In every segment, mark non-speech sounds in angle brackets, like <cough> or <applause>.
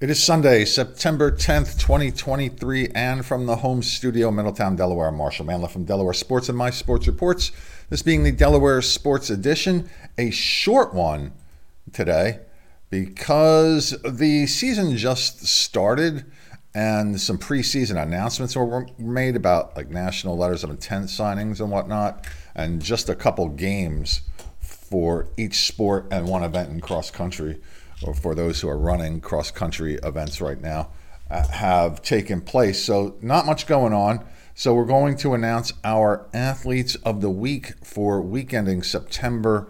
It is Sunday, September 10th, 2023, and from the home studio, Middletown, Delaware, Marshall Manlove from Delaware Sports and My Sports Reports. This being the Delaware Sports Edition, a short one today because the season just started and some preseason announcements were made about like national letters of intent signings and whatnot, and just a couple games for each sport and one event in cross country or for those who are running cross country events right now, uh, have taken place. So, not much going on. So, we're going to announce our athletes of the week for week ending September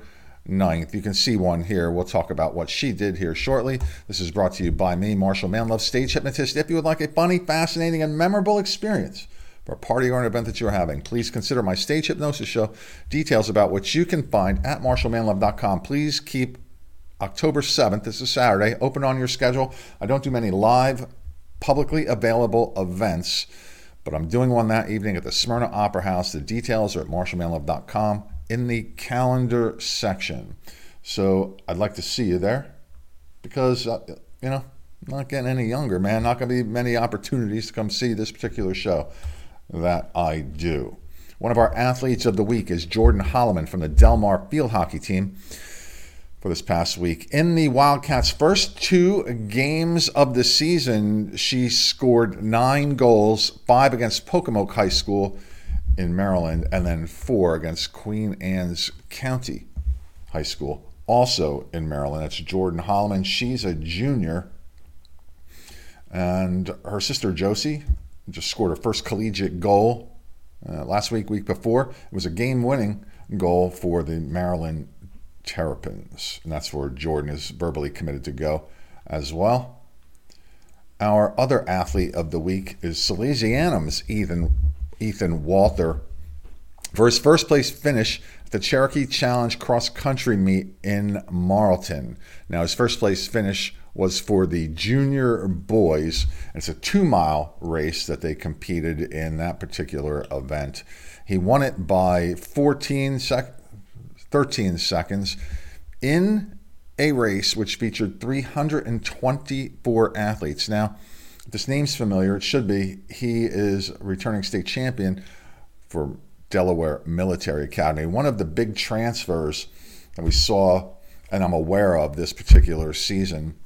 9th. You can see one here. We'll talk about what she did here shortly. This is brought to you by me, Marshall Manlove, stage hypnotist. If you would like a funny, fascinating, and memorable experience, for a party or an event that you're having, please consider my stage hypnosis show. Details about which you can find at marshallmanlove.com. Please keep October 7th, this is Saturday, open on your schedule. I don't do many live, publicly available events, but I'm doing one that evening at the Smyrna Opera House. The details are at marshallmanlove.com in the calendar section. So I'd like to see you there because, uh, you know, I'm not getting any younger, man. Not going to be many opportunities to come see this particular show that I do. One of our athletes of the week is Jordan Holloman from the Delmar field hockey team for this past week. In the Wildcats' first two games of the season, she scored nine goals, five against Pocomoke High School in Maryland, and then four against Queen Anne's County High School, also in Maryland. That's Jordan Holloman. She's a junior. And her sister Josie just scored her first collegiate goal uh, last week, week before. It was a game winning goal for the Maryland Terrapins. And that's where Jordan is verbally committed to go as well. Our other athlete of the week is Salesianum's Ethan, Ethan Walter for his first place finish at the Cherokee Challenge cross country meet in Marlton. Now, his first place finish was for the junior boys. It's a two mile race that they competed in that particular event. He won it by 14 seconds 13 seconds in a race which featured 324 athletes. Now, this name's familiar, it should be. He is returning state champion for Delaware Military Academy. One of the big transfers that we saw and I'm aware of this particular season.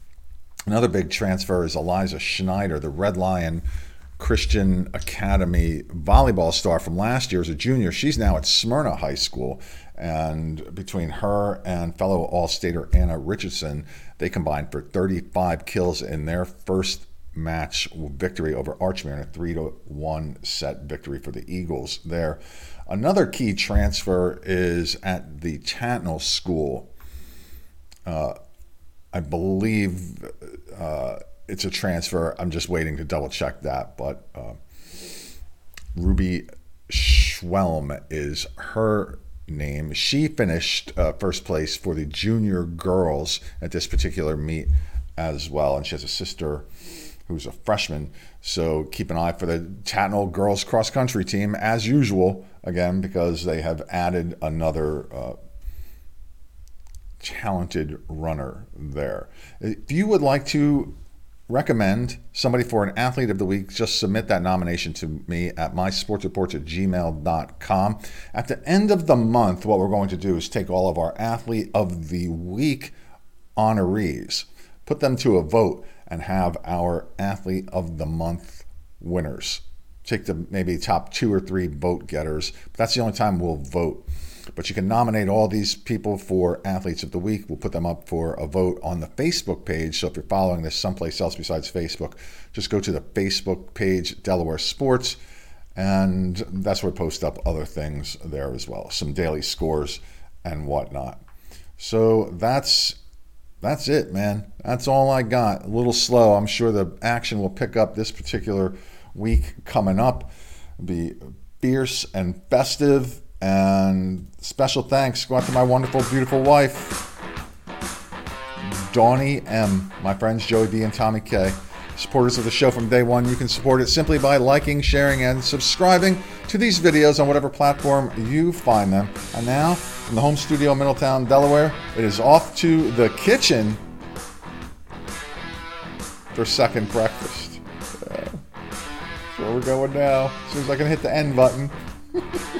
Another big transfer is Eliza Schneider, the Red Lion Christian Academy volleyball star from last year as a junior. She's now at Smyrna High School and between her and fellow All-Stater Anna Richardson, they combined for 35 kills in their first match victory over Archmere in a three to one set victory for the Eagles. There, another key transfer is at the Tatnall School. Uh, I believe uh, it's a transfer. I'm just waiting to double check that, but uh, Ruby Schwelm is her name. She finished uh, first place for the junior girls at this particular meet as well. And she has a sister who's a freshman. So keep an eye for the Tatnall girls cross country team as usual, again, because they have added another. Uh, talented runner there. If you would like to recommend somebody for an athlete of the week, just submit that nomination to me at mysportsreports at gmail.com. At the end of the month, what we're going to do is take all of our athlete of the week honorees, put them to a vote, and have our athlete of the month winners. Take the maybe top two or three vote getters. That's the only time we'll vote. But you can nominate all these people for Athletes of the Week. We'll put them up for a vote on the Facebook page. So if you're following this someplace else besides Facebook, just go to the Facebook page, Delaware Sports, and that's where we post up other things there as well, some daily scores and whatnot. So that's that's it, man. That's all I got. A little slow. I'm sure the action will pick up this particular week coming up. Be fierce and festive and special thanks go out to my wonderful, beautiful wife, Dawnie M., my friends Joey D and Tommy K. Supporters of the show from day one, you can support it simply by liking, sharing, and subscribing to these videos on whatever platform you find them. And now, from the home studio, Middletown, Delaware, it is off to the kitchen for second breakfast. We're going now. As soon as I can hit the end button. <laughs>